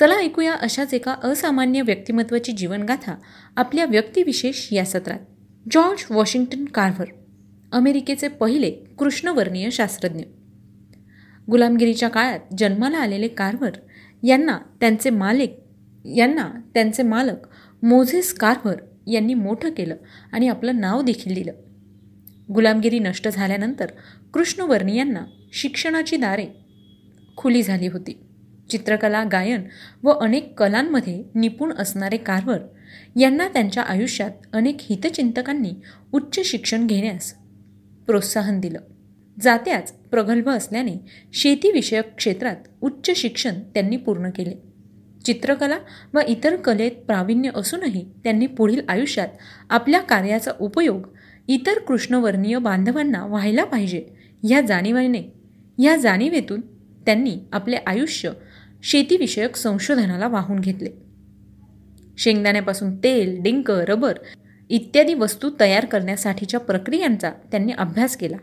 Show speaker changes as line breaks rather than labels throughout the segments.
चला ऐकूया अशाच एका असामान्य व्यक्तिमत्वाची जीवनगाथा आपल्या व्यक्तिविशेष या सत्रात. जॉर्ज वॉशिंग्टन कार्व्हर अमेरिकेचे पहिले कृष्णवर्णीय शास्त्रज्ञ. गुलामगिरीच्या काळात जन्माला आलेले कार्व्हर यांना त्यांचे मालिक यांना त्यांचे मालक मोझेस कार्व्हर यांनी मोठं केलं आणि आपलं नाव देखील दिलं गुलामगिरी नष्ट झाल्यानंतर कृष्णवर्णीयांना शिक्षणाची दारे खुली झाली होती. चित्रकला गायन व अनेक कलांमध्ये निपुण असणारे कारवर यांना त्यांच्या आयुष्यात अनेक हितचिंतकांनी उच्च शिक्षण घेण्यास प्रोत्साहन दिलं. जात्याच प्रगल्भ असल्याने शेतीविषयक क्षेत्रात उच्च शिक्षण त्यांनी पूर्ण केले. चित्रकला व इतर कलेत प्रावीण्य असूनही त्यांनी पुढील आयुष्यात आपल्या कार्याचा उपयोग इतर कृष्णवर्णीय बांधवांना व्हायला पाहिजे ह्या जाणीवाने ह्या जाणीवेतून त्यांनी आपले आयुष्य शेतीविषयक संशोधनाला वाहून घेतले. शेंगदाण्यापासून तेल डिंक रबर इत्यादी वस्तू तयार करण्यासाठीच्या प्रक्रियांचा त्यांनी अभ्यास केला.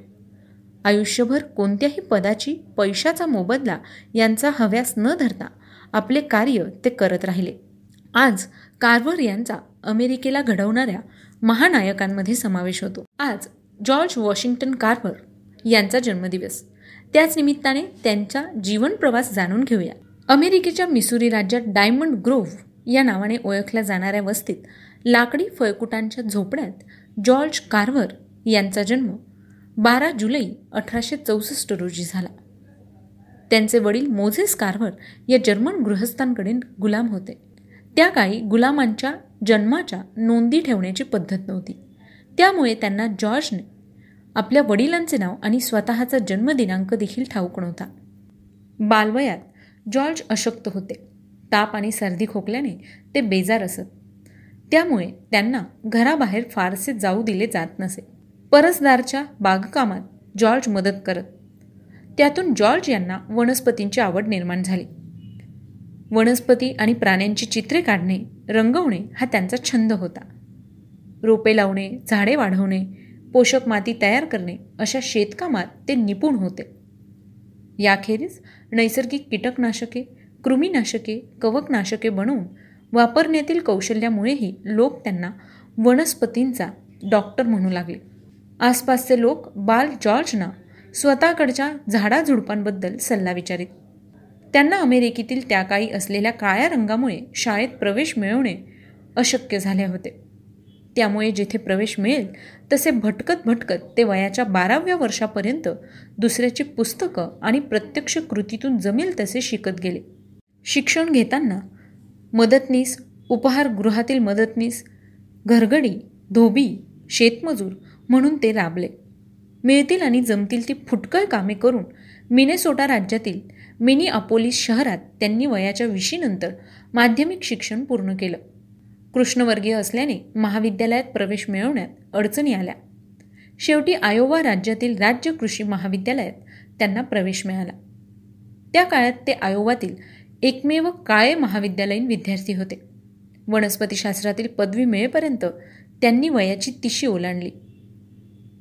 आयुष्यभर कोणत्याही पदाची पैशाचा मोबदला यांचा हव्यास न धरता आपले कार्य ते करत राहिले. आज कार्वर यांचा अमेरिकेला घडवणाऱ्या महानायकांमध्ये समावेश होतो. आज जॉर्ज वॉशिंग्टन कार्वर यांचा जन्मदिवस. त्याच निमित्ताने त्यांचा जीवनप्रवास जाणून घेऊया. अमेरिकेच्या मिसुरी राज्यात डायमंड ग्रोव्ह या नावाने ओळखल्या जाणाऱ्या वस्तीत लाकडी फळकुटांच्या झोपड्यात जॉर्ज कार्व्हर यांचा जन्म बारा जुलै अठराशे चौसष्ट रोजी झाला. त्यांचे वडील मोझेस कार्व्हर या जर्मन गृहस्थांकडे गुलाम होते. त्या काळी गुलामांच्या जन्माच्या नोंदी ठेवण्याची पद्धत नव्हती. त्यामुळे त्यांना जॉर्जने आपल्या वडिलांचे नाव आणि स्वतःचा जन्मदिनांक देखील ठाऊक नव्हता. बालवयात जॉर्ज अशक्त होते. ताप आणि सर्दी खोकल्याने ते बेजार असत. त्यामुळे त्यांना घराबाहेर फारसे जाऊ दिले जात नसे. परसदारच्या बागकामात जॉर्ज मदत करत. त्यातून जॉर्ज यांना वनस्पतींची आवड निर्माण झाली. वनस्पती आणि प्राण्यांची चित्रे काढणे रंगवणे हा त्यांचा छंद होता. रोपे लावणे झाडे वाढवणे पोषक माती तयार करणे अशा शेतकामात ते निपुण होते. याखेरीज नैसर्गिक कीटकनाशके कृमीनाशके कवकनाशके बनवून वापरण्यातील कौशल्यामुळेही लोक त्यांना वनस्पतींचा डॉक्टर म्हणू लागले. आसपासचे लोक बाल जॉर्जना स्वतःकडच्या झाडाझुडपांबद्दल सल्ला विचारित. त्यांना अमेरिकेतील त्या काळी असलेल्या काळ्या रंगामुळे शाळेत प्रवेश मिळवणे अशक्य झाले होते. त्यामुळे जेथे प्रवेश मिळेल तसे भटकत भटकत ते वयाच्या बाराव्या वर्षापर्यंत दुसऱ्याची पुस्तकं आणि प्रत्यक्ष कृतीतून जमेल तसे शिकत गेले. शिक्षण घेताना मदतनीस उपहारगृहातील मदतनीस घरगडी धोबी शेतमजूर म्हणून ते राबले. मिळतील आणि जमतील ती फुटकळ कामे करून मिनेसोटा राज्यातील मिनी अपोलिस शहरात त्यांनी वयाच्या विशीनंतर माध्यमिक शिक्षण पूर्ण केलं. कृष्णवर्गीय असल्याने महाविद्यालयात प्रवेश मिळवण्यात अडचणी आल्या. शेवटी आयोवा राज्यातील राज्य कृषी महाविद्यालयात त्यांना प्रवेश मिळाला. त्या काळात ते आयोवातील एकमेव काळे महाविद्यालयीन विद्यार्थी होते. वनस्पतीशास्त्रातील पदवी मिळेपर्यंत त्यांनी वयाची तिशी ओलांडली.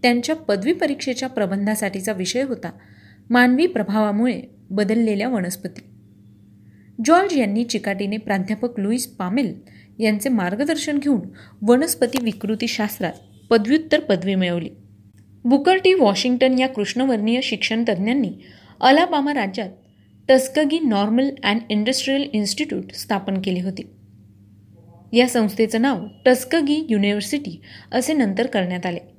त्यांच्या पदवी परीक्षेच्या प्रबंधासाठीचा विषय होता मानवी प्रभावामुळे बदललेल्या वनस्पती. जॉर्ज यांनी चिकाटीने प्राध्यापक लुईस पामेल यांचे मार्गदर्शन घेऊन वनस्पती विकृतीशास्त्रात पदव्युत्तर पदवी मिळवली. Booker T. वॉशिंग्टन या कृष्णवर्णीय शिक्षण तज्ज्ञांनी अलाबामा राज्यात Tuskegee normal and industrial institute स्थापन केले होते. या संस्थेचं नाव टस्कगी युनिव्हर्सिटी असे नंतर करण्यात आले.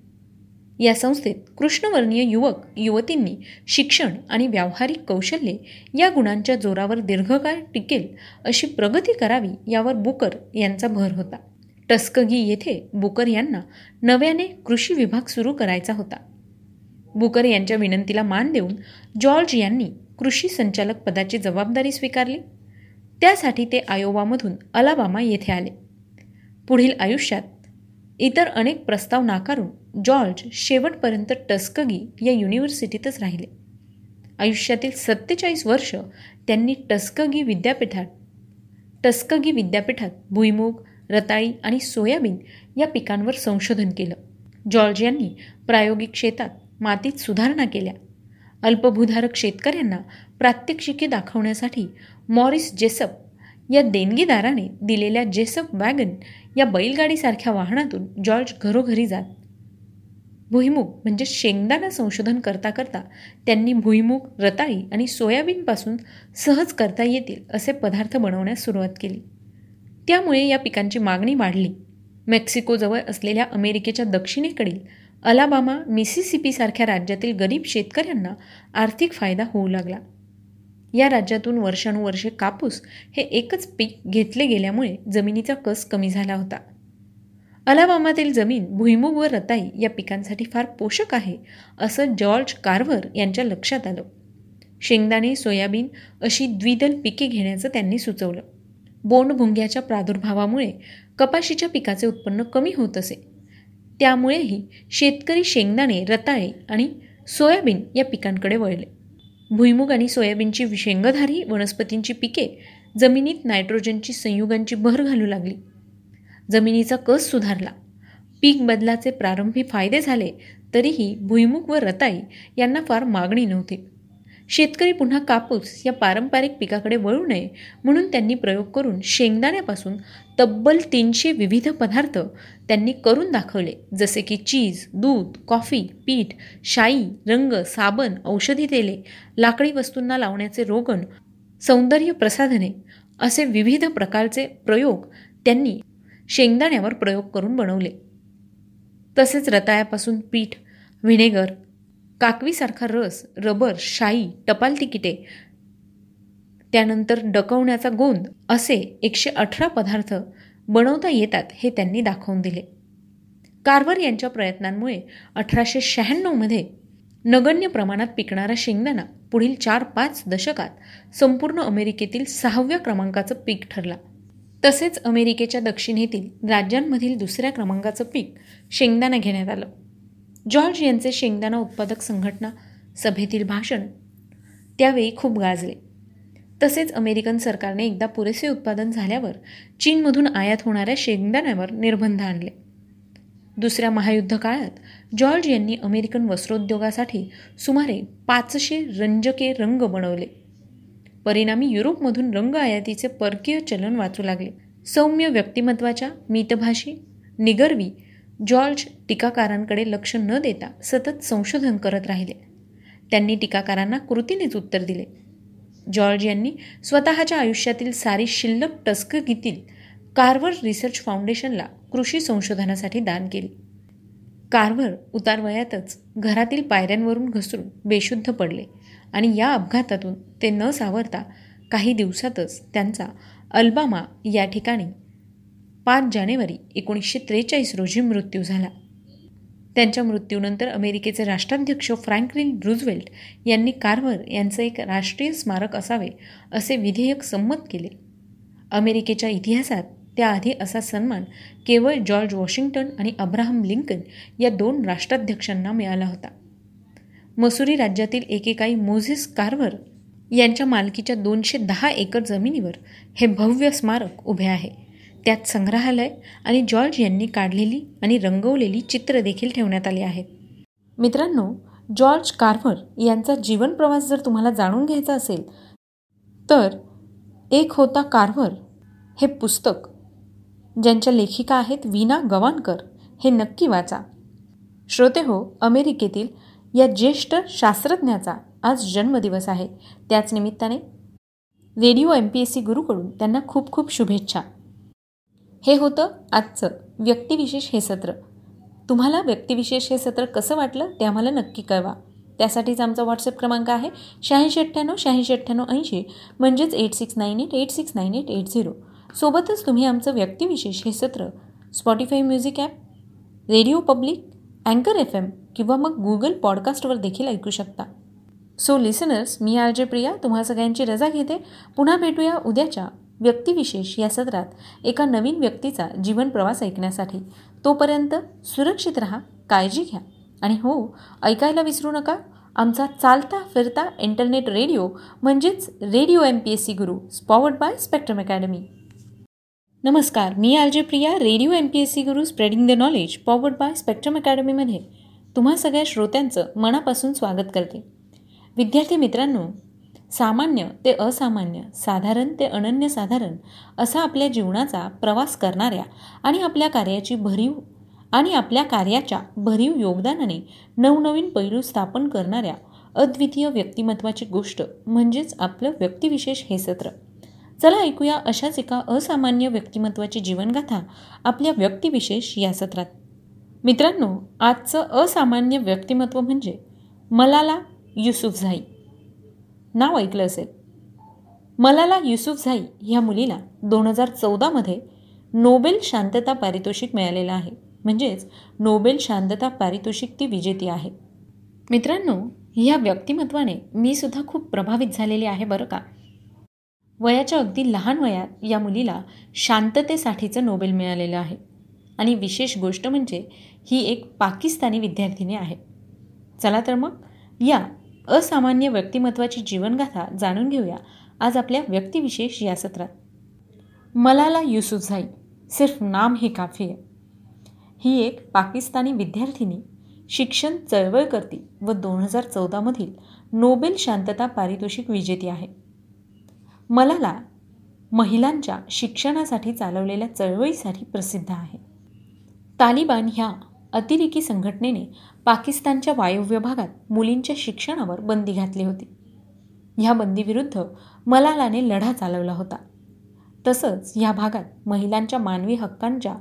या संस्थेत कृष्णवर्णीय युवक युवतींनी शिक्षण आणि व्यावहारिक कौशल्ये या गुणांच्या जोरावर दीर्घकाळ टिकेल अशी प्रगती करावी यावर बुकर यांचा भर होता. टस्कगी येथे बुकर यांना नव्याने कृषी विभाग सुरू करायचा होता. बुकर यांच्या विनंतीला मान देऊन जॉर्ज यांनी कृषी संचालक पदाची जबाबदारी स्वीकारली. त्यासाठी ते आयोवामधून अलाबामा येथे आले. पुढील आयुष्यात इतर अनेक प्रस्ताव नाकारून जॉर्ज शेवटपर्यंत टस्कगी या युनिव्हर्सिटीतच राहिले. आयुष्यातील सत्तेचाळीस वर्ष त्यांनी टस्कगी विद्यापीठात टस्कगी विद्यापीठात भुईमूग रताळी आणि सोयाबीन या पिकांवर संशोधन केलं. जॉर्ज यांनी प्रायोगिक शेतात मातीत सुधारणा केल्या. अल्पभूधारक शेतकऱ्यांना प्रात्यक्षिके दाखवण्यासाठी मॉरिस जेसप या देणगीदाराने दिलेल्या जेसप वॅगन या बैलगाडीसारख्या वाहनातून जॉर्ज घरोघरी जात भुईमुग म्हणजे शेंगदाणा संशोधन करता करता त्यांनी भुईमुग रताळी आणि सोयाबीनपासून सहज करता येतील असे पदार्थ बनवण्यास सुरुवात केली. त्यामुळे या पिकांची मागणी वाढली. मेक्सिकोजवळ असलेल्या अमेरिकेच्या दक्षिणेकडील अलाबामा मिसिसिपीसारख्या राज्यातील गरीब शेतकऱ्यांना आर्थिक फायदा होऊ लागला. या राज्यातून वर्षानुवर्षे कापूस हे एकच पीक घेतले गेल्यामुळे जमिनीचा कस कमी झाला होता. अलाबामातील जमीन भुईमुग व रताई या पिकांसाठी फार पोषक आहे असं जॉर्ज कार्व्हर यांच्या लक्षात आलं. शेंगदाणे सोयाबीन अशी द्विदल पिके घेण्याचं त्यांनी सुचवलं. बोंडभुंग्याच्या प्रादुर्भावामुळे कपाशीच्या पिकाचे उत्पन्न कमी होत असे. त्यामुळेही शेतकरी शेंगदाणे रताळे आणि सोयाबीन या पिकांकडे वळले. भुईमुग आणि सोयाबीनची शेंगधारी वनस्पतींची पिके जमिनीत नायट्रोजनची संयुगांची भर घालू लागली. जमिनीचा कस सुधारला? पीक बदलाचे प्रारंभी फायदे झाले तरीही भुईमुग व रताई यांना फार मागणी नव्हती. शेतकरी पुन्हा कापूस या पारंपरिक पिकाकडे वळू नये म्हणून त्यांनी प्रयोग करून शेंगदाण्यापासून तब्बल तीनशे विविध पदार्थ त्यांनी करून दाखवले जसे की चीज दूध कॉफी पीठ शाई रंग साबण औषधी तेले लाकडी वस्तूंना लावण्याचे रोगण सौंदर्य प्रसाधने असे विविध प्रकारचे प्रयोग त्यांनी शेंगदाण्यावर प्रयोग करून बनवले. तसेच रताळ्यापासून पीठ व्हिनेगर काकवीसारखा रस रबर शाई टपाल तिकिटे त्यानंतर डकवण्याचा गोंद असे एकशे अठरा पदार्थ बनवता येतात हे त्यांनी दाखवून दिले. कार्वर यांच्या प्रयत्नांमुळे अठराशे शहाण्णवमध्ये नगण्य प्रमाणात पिकणारा शेंगदाणा पुढील चार पाच दशकात संपूर्ण अमेरिकेतील सहाव्या क्रमांकाचं पीक ठरला. तसेच अमेरिकेच्या दक्षिणेतील राज्यांमधील दुसऱ्या क्रमांकाचं पीक शेंगदाणा घेण्यात आलं. जॉर्ज यांचे शेंगदाणा उत्पादक संघटना सभेतील भाषण त्यावेळी खूप गाजले. तसेच अमेरिकन सरकारने एकदा पुरेसे उत्पादन झाल्यावर चीनमधून आयात होणाऱ्या शेंगदाण्यावर निर्बंध आणले. दुसऱ्या महायुद्ध काळात जॉर्ज यांनी अमेरिकन वस्त्रोद्योगासाठी सुमारे पाचशे रंजके रंग बनवले. परिणामी युरोपमधून रंग आयातीचे परकीय चलन वाचू लागले. सौम्य व्यक्तिमत्वाच्या मितभाषी निगरवी जॉर्ज टीकाकारांकडे लक्ष न देता सतत संशोधन करत राहिले. त्यांनी टीकाकारांना कृतीनेच उत्तर दिले. जॉर्ज यांनी स्वतःच्या आयुष्यातील सारी शिल्लक टस्कगीतील कार्वर रिसर्च फाउंडेशनला कृषी संशोधनासाठी दान केली. कार्वर उतारवयातच घरातील पायऱ्यांवरून घसरून बेशुद्ध पडले. आणि या अपघातातून ते न सावरता काही दिवसातच त्यांचा अल्बामा या ठिकाणी पाच जानेवारी एकोणीसशे त्रेचाळीस रोजी मृत्यू झाला. त्यांच्या मृत्यूनंतर अमेरिकेचे राष्ट्राध्यक्ष फ्रँकलिन रुझवेल्ट यांनी कार्व्हर यांचं एक राष्ट्रीय स्मारक असावे असे विधेयक संमत केले. अमेरिकेच्या इतिहासात त्याआधी असा सन्मान केवळ जॉर्ज वॉशिंग्टन आणि अब्राहम लिंकन या दोन राष्ट्राध्यक्षांना मिळाला होता. मसुरी राज्यातील एकेकाई मोझेस कार्वर यांच्या मालकीच्या दोनशे दहा एकर जमिनीवर हे भव्य स्मारक उभे आहे. त्यात संग्रहालय आणि जॉर्ज यांनी काढलेली आणि रंगवलेली चित्र देखील ठेवण्यात आली आहेत. मित्रांनो जॉर्ज कार्व्हर यांचा जीवनप्रवास जर तुम्हाला जाणून घ्यायचा असेल तर एक होता कार्व्हर हे पुस्तक. ज्यांच्या लेखिका आहेत वीना गवाणकर हे नक्की वाचा. श्रोते हो अमेरिकेतील या ज्येष्ठ शास्त्रज्ञाचा आज जन्मदिवस आहे. त्याच निमित्ताने radio M P S C गुरुकडून त्यांना खूप खूप शुभेच्छा. हे होतं आजचं व्यक्तिविशेष हे सत्र. तुम्हाला व्यक्तिविशेष हे सत्र कसं वाटलं ते आम्हाला नक्की कळवा. त्यासाठीच आमचा व्हॉट्सअप क्रमांक आहे शहाऐंशी अठ्ठ्याण्णव शहाऐंशी अठ्ठ्याण्णव ऐंशी म्हणजेच eight six nine eight eight six nine eight eight zero सोबतच तुम्ही आमचं व्यक्तिविशेष हे सत्र Spotify music app radio public अँकर एफ एम किंवा मग गुगल पॉडकास्टवर देखील ऐकू शकता. सो लिसनर्स मी आर जे प्रिया. तुम्हा सगळ्यांची रजा घेते. पुन्हा भेटूया उद्याच्या व्यक्तिविशेष या सत्रात एका नवीन व्यक्तीचा जीवन प्रवास ऐकण्यासाठी. तोपर्यंत सुरक्षित राहा काळजी घ्या. आणि हो ऐकायला विसरू नका. आमचा चालता फिरता इंटरनेट रेडिओ म्हणजेच radio M P S C Guru powered by spectrum academy नमस्कार मी RJ Priya. Radio M P S C Guru spreading the knowledge powered by spectrum अकॅडमीमध्ये तुम्हा सगळ्या श्रोत्यांचं मनापासून स्वागत करते. विद्यार्थी मित्रांनो सामान्य ते असामान्य साधारण ते अनन्यसाधारण असा आपल्या जीवनाचा प्रवास करणाऱ्या आणि आपल्या कार्याची भरीव आणि आपल्या कार्याच्या भरीव योगदानाने नवनवीन पैलू स्थापन करणाऱ्या अद्वितीय व्यक्तिमत्वाची गोष्ट म्हणजेच आपलं व्यक्तिविशेष हे सत्र. चला ऐकूया अशाच एका असामान्य व्यक्तिमत्वाची जीवनगाथा आपल्या व्यक्तिविशेष या सत्रात. मित्रांनो आजचं असामान्य व्यक्तिमत्व म्हणजे मलाला युसुफझाई नाव ऐकलं असेल? मलाला युसुफझाई ह्या मुलीला दोन हजार चौदामध्ये नोबेल शांतता पारितोषिक मिळालेलं आहे. म्हणजेच नोबेल शांतता पारितोषिक ती विजेती आहे. मित्रांनो ह्या व्यक्तिमत्वाने मी सुद्धा खूप प्रभावित झालेले आहे बरं का? वयाच्या अगदी लहान वयात या मुलीला शांततेसाठीचं नोबेल मिळालेलं आहे. आणि विशेष गोष्ट म्हणजे ही एक पाकिस्तानी विद्यार्थिनी आहे. चला तर मग या असामान्य व्यक्तिमत्वाची जीवनगाथा जाणून घेऊया आज आपल्या व्यक्तिविशेष या सत्रात. मलाला युसुफझाई सिर्फ नाम ही काफी आहे. ही एक पाकिस्तानी विद्यार्थिनी शिक्षण चळवळ करती व दोन हजार चौदामधील नोबेल शांतता पारितोषिक विजेती आहे. मलाला महिलांच्या शिक्षणासाठी चालवलेल्या चळवळीसाठी प्रसिद्ध आहे. तालिबान ह्या अतिरेकी संघटनेने पाकिस्तानच्या वायव्य भागात मुलींच्या शिक्षणावर बंदी घातली होती. ह्या बंदीविरुद्ध मलालाने लढा चालवला होता. तसंच ह्या भागात महिलांच्या मानवी हक्कांच्या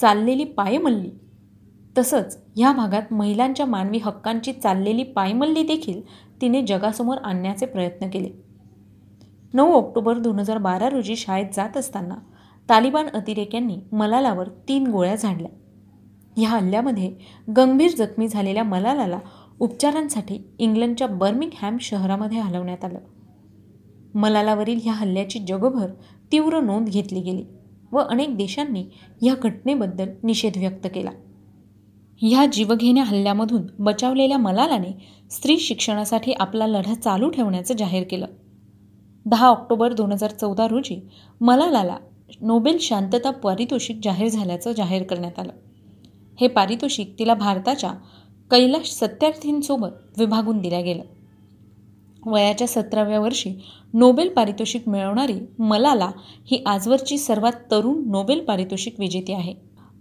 चाललेली पायमल्ली तसंच ह्या भागात महिलांच्या मानवी हक्कांची चाललेली पायमल्ली देखील तिने जगासमोर आणण्याचे प्रयत्न केले. नऊ ऑक्टोबर दोन हजार बारा रोजी शाळेत जात असताना तालिबान अतिरेक्यांनी मलालावर तीन गोळ्या झाडल्या. ह्या हल्ल्यामध्ये गंभीर जखमी झालेल्या मलालाला उपचारांसाठी इंग्लंडच्या बर्मिंगहॅम शहरामध्ये हलवण्यात आलं. मलालावरील ह्या हल्ल्याची जगभर तीव्र नोंद घेतली गेली व अनेक देशांनी या घटनेबद्दल निषेध व्यक्त केला. ह्या जीवघेण्या हल्ल्यामधून बचावलेल्या मलालाने स्त्री शिक्षणासाठी आपला लढा चालू ठेवण्याचं जाहीर केलं. दहा ऑक्टोबर दोन हजार चौदा रोजी मलालाला नोबेल शांतता पारितोषिक जाहीर झाल्याचं जाहीर करण्यात आलं. हे पारितोषिक तिला भारताच्या कैलाश सत्यार्थींसोबत विभागून दिल्या गेलं. वयाच्या सतराव्या वर्षी नोबेल पारितोषिक मिळवणारी मलाला ही आजवरची सर्वात तरुण नोबेल पारितोषिक विजेती आहे.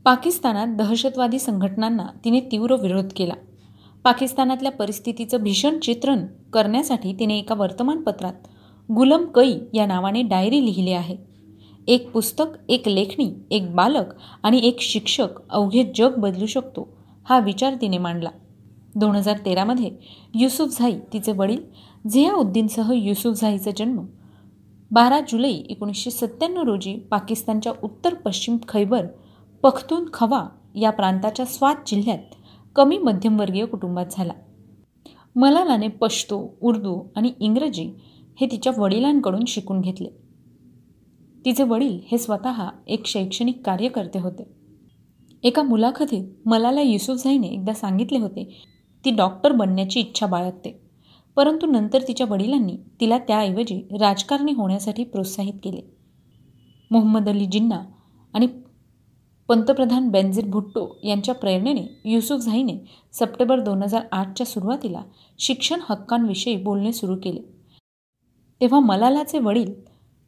पाकिस्तानात दहशतवादी संघटनांना तिने तीव्र विरोध केला. पाकिस्तानातल्या परिस्थितीचं भीषण चित्रण करण्यासाठी तिने एका वर्तमानपत्रात गुलम कई या नावाने डायरी लिहिली आहे. एक पुस्तक एक लेखणी एक बालक आणि एक शिक्षक अवघे जग बदलू शकतो हा विचार तिने मांडला. दोन हजार तेरामध्ये युसुफझाई तिचे वडील झियाउद्दीनसह युसुफझाईचा जन्म. बारा जुलै एकोणीसशे सत्त्याण्णव रोजी पाकिस्तानच्या उत्तर पश्चिम खैबर पख्तून खवा या प्रांताच्या स्वात जिल्ह्यात कमी मध्यमवर्गीय कुटुंबात झाला. मलालाने पश्तो उर्दू आणि इंग्रजी हे तिच्या वडिलांकडून शिकून घेतले. तिचे वडील हे स्वतः एक शैक्षणिक कार्यकर्ते होते. एका मुलाखतीत मलाला युसुफझाईने एकदा सांगितले होते ती डॉक्टर बनण्याची इच्छा बाळगते परंतु नंतर तिच्या वडिलांनी तिला त्याऐवजी राजकारणी होण्यासाठी प्रोत्साहित केले. मोहम्मद अली जिन्ना आणि पंतप्रधान बेनझीर भुट्टो यांच्या प्रेरणेने युसुफ झाईने सप्टेंबर दोन हजार आठच्या सुरुवातीला शिक्षण हक्कांविषयी बोलणे सुरू केले. तेव्हा मलालाचे वडील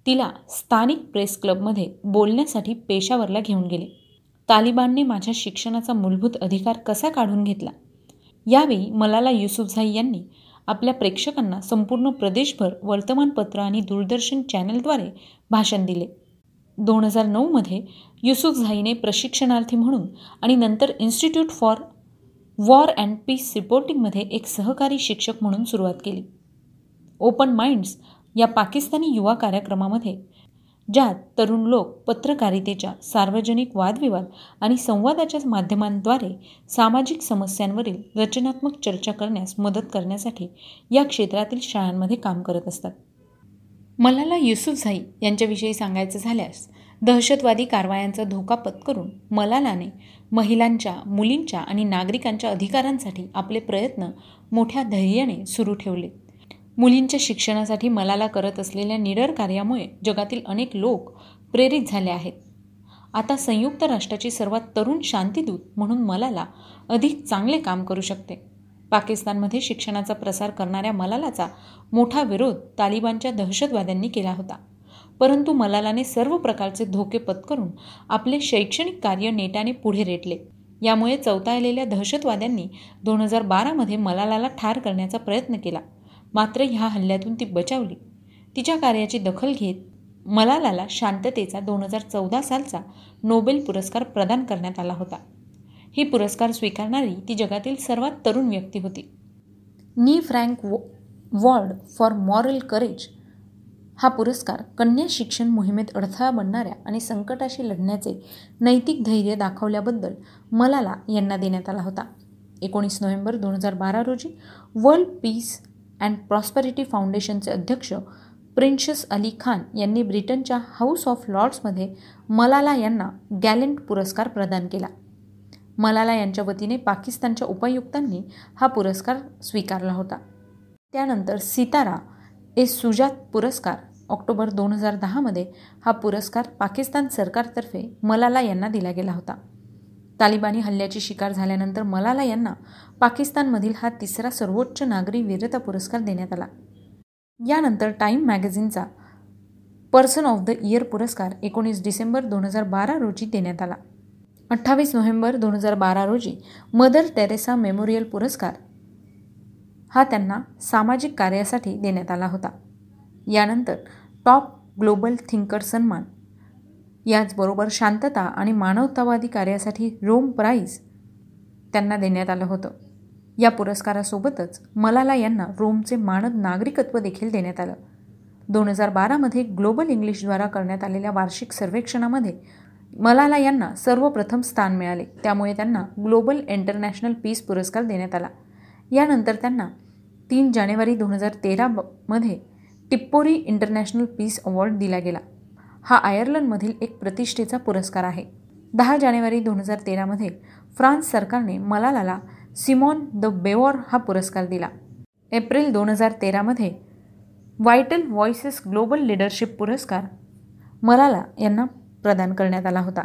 तिला स्थानिक प्रेस क्लबमध्ये बोलण्यासाठी पेशावरला घेऊन गेले. तालिबानने माझ्या शिक्षणाचा मूलभूत अधिकार कसा काढून घेतला? यावेळी मलाला युसुफझाई यांनी आपल्या प्रेक्षकांना संपूर्ण प्रदेशभर वर्तमानपत्र आणि दूरदर्शन चॅनलद्वारे भाषण दिले. दोन हजार नऊमध्ये युसुफझाईने प्रशिक्षणार्थी म्हणून आणि नंतर institute for war and peace रिपोर्टिंगमध्ये एक सहकारी शिक्षक म्हणून सुरुवात केली. ओपन माइंड्स या पाकिस्तानी युवा कार्यक्रमामध्ये ज्यात तरुण लोक पत्रकारितेच्या सार्वजनिक वादविवाद आणि संवादाच्या माध्यमांद्वारे सामाजिक समस्यांवरील रचनात्मक चर्चा करण्यास मदत करण्यासाठी या क्षेत्रातील शाळांमध्ये काम करत असतात. मलाला युसुफझाई यांच्याविषयी सांगायचं झाल्यास दहशतवादी कारवायांचा धोका पत्करून मलालाने महिलांच्या मुलींच्या आणि नागरिकांच्या अधिकारांसाठी आपले प्रयत्न मोठ्या धैर्याने सुरू ठेवले. मुलींच्या शिक्षणासाठी मलाला करत असलेल्या निडर कार्यामुळे जगातील अनेक लोक प्रेरित झाले आहेत. आता संयुक्त राष्ट्राची सर्वात तरुण शांतीदूत म्हणून मलाला अधिक चांगले काम करू शकते. पाकिस्तानमध्ये शिक्षणाचा प्रसार करणाऱ्या मलालाचा मोठा विरोध तालिबानच्या दहशतवाद्यांनी केला होता. परंतु मलालाने सर्व प्रकारचे धोके पत्करून आपले शैक्षणिक कार्य नेटाने पुढे रेटले. यामुळे चौताळलेल्या दहशतवाद्यांनी दोन हजार बारामध्ये मलालाला ठार करण्याचा प्रयत्न केला. मात्र ह्या हल्ल्यातून ती बचावली. तिच्या कार्याची दखल घेत मलालाला शांततेचा दोन हजार चौदा सालचा नोबेल पुरस्कार प्रदान करण्यात आला होता. ही पुरस्कार स्वीकारणारी ती जगातील सर्वात तरुण व्यक्ती होती. नी फ्रँक वॉ वॉर्ड फॉर मॉरल करेज हा पुरस्कार कन्या शिक्षण मोहिमेत अडथळा बनणाऱ्या आणि संकटाशी लढण्याचे नैतिक धैर्य दाखवल्याबद्दल मलाला यांना देण्यात आला होता. एकोणीस नोव्हेंबर दोन हजार बारा रोजी वर्ल्ड पीस अँड प्रॉस्पेरिटी फाउंडेशनचे अध्यक्ष प्रिन्शस अली खान यांनी ब्रिटनच्या हाऊस ऑफ लॉर्ड्समध्ये मलाला यांना गॅलेंट पुरस्कार प्रदान केला. मलाला यांच्या वतीने पाकिस्तानच्या उपायुक्तांनी हा पुरस्कार स्वीकारला होता. त्यानंतर सितारा ए सुजात पुरस्कार ऑक्टोबर दोन हजार दहामध्ये हा पुरस्कार पाकिस्तान सरकारतर्फे मलाला यांना दिला गेला होता. तालिबानी हल्ल्याची शिकार झाल्यानंतर मलाला यांना पाकिस्तानमधील हा तिसरा सर्वोच्च नागरी वीरता पुरस्कार देण्यात आला. यानंतर टाईम मॅगझिनचा पर्सन ऑफ द इयर पुरस्कार एकोणीस डिसेंबर दोन हजार बारा रोजी देण्यात आला. अठ्ठावीस नोव्हेंबर दोन हजार बारा रोजी मदर टेरेसा मेमोरियल पुरस्कार हा त्यांना सामाजिक कार्यासाठी देण्यात आला होता. यानंतर टॉप ग्लोबल थिंकर सन्मान याचबरोबर शांतता आणि मानवतावादी कार्यासाठी रोम प्राईज त्यांना देण्यात आलं होतं. या पुरस्कारासोबतच मलाला यांना रोमचे मानद नागरिकत्व देखील देण्यात आलं. दोन हजार बारामध्ये ग्लोबल इंग्लिशद्वारा करण्यात आलेल्या वार्षिक सर्वेक्षणामध्ये मलाला यांना सर्वप्रथम स्थान मिळाले. त्यामुळे त्यांना ग्लोबल इंटरनॅशनल पीस पुरस्कार देण्यात आला. यानंतर त्यांना तीन जानेवारी दोन हजार तेरामध्ये टिप्पोरी इंटरनॅशनल पीस अवॉर्ड दिला गेला. हा आयर्लंडमधील एक प्रतिष्ठेचा पुरस्कार आहे. दहा जानेवारी दोन हजार तेरामध्ये फ्रान्स सरकारने मलालाला सिमॉन द बेवॉर हा पुरस्कार दिला. एप्रिल दोन हजार तेरामध्ये व्हायटल व्हॉइसेस ग्लोबल लिडरशिप पुरस्कार मलाला यांना प्रदान करण्यात आला होता.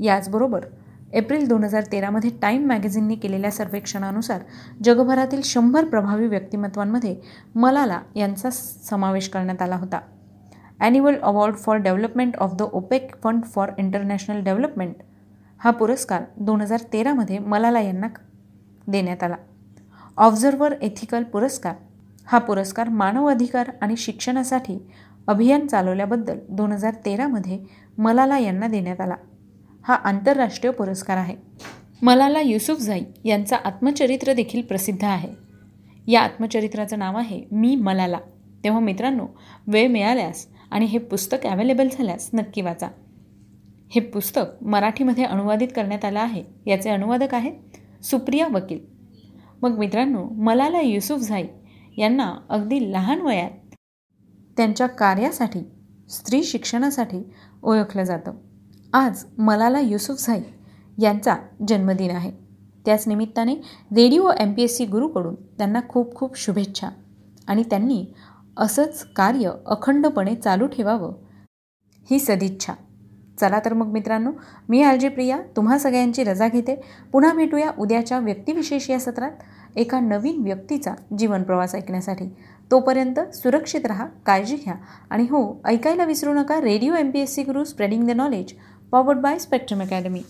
याचबरोबर एप्रिल दोन हजार तेरामध्ये टाईम मॅगझिनने केलेल्या सर्वेक्षणानुसार जगभरातील शंभर प्रभावी व्यक्तिमत्वांमध्ये मलाला यांचा समावेश करण्यात आला होता. Annual award for development of the OPEC fund for international development हा पुरस्कार दोन हजार तेरामध्ये मलाला यांना देण्यात आला. ऑब्झर्वर एथिकल पुरस्कार. हा पुरस्कार मानव अधिकार आणि शिक्षणासाठी अभियान चालवल्याबद्दल दोन हजार तेरामध्ये मलाला यांना देण्यात आला. हा आंतरराष्ट्रीय पुरस्कार आहे. मलाला युसुफझाई यांचा आत्मचरित्र देखील प्रसिद्ध आहे. या आत्मचरित्राचं नाव आहे मी मलाला. तेव्हा मित्रांनो वेळ मिळाल्यास आणि हे पुस्तक ॲवेलेबल झाल्यास नक्की वाचा. हे पुस्तक मराठीमध्ये अनुवादित करण्यात आलं आहे. याचे अनुवादक आहेत सुप्रिया वकील. मग मित्रांनो मलाला युसुफझाई यांना अगदी लहान वयात त्यांच्या कार्यासाठी स्त्री शिक्षणासाठी ओळखलं जातं. आज मलाला युसुफझाई यांचा जन्मदिन आहे. त्याच निमित्ताने radio M P S C गुरूकडून त्यांना खूप खूप शुभेच्छा. आणि त्यांनी असंच कार्य अखंडपणे चालू ठेवावं ही सदिच्छा. चला तर मग मित्रांनो मी आलजी प्रिया तुम्हा सगळ्यांची रजा घेते. पुन्हा भेटूया उद्याच्या व्यक्तिविशेष या सत्रात. एका नवीन व्यक्तीचा जीवनप्रवास ऐकण्यासाठी. तोपर्यंत सुरक्षित राहा काळजी घ्या. आणि हो ऐकायला विसरू नका radio M P S C Guru spreading the knowledge powered by spectrum academy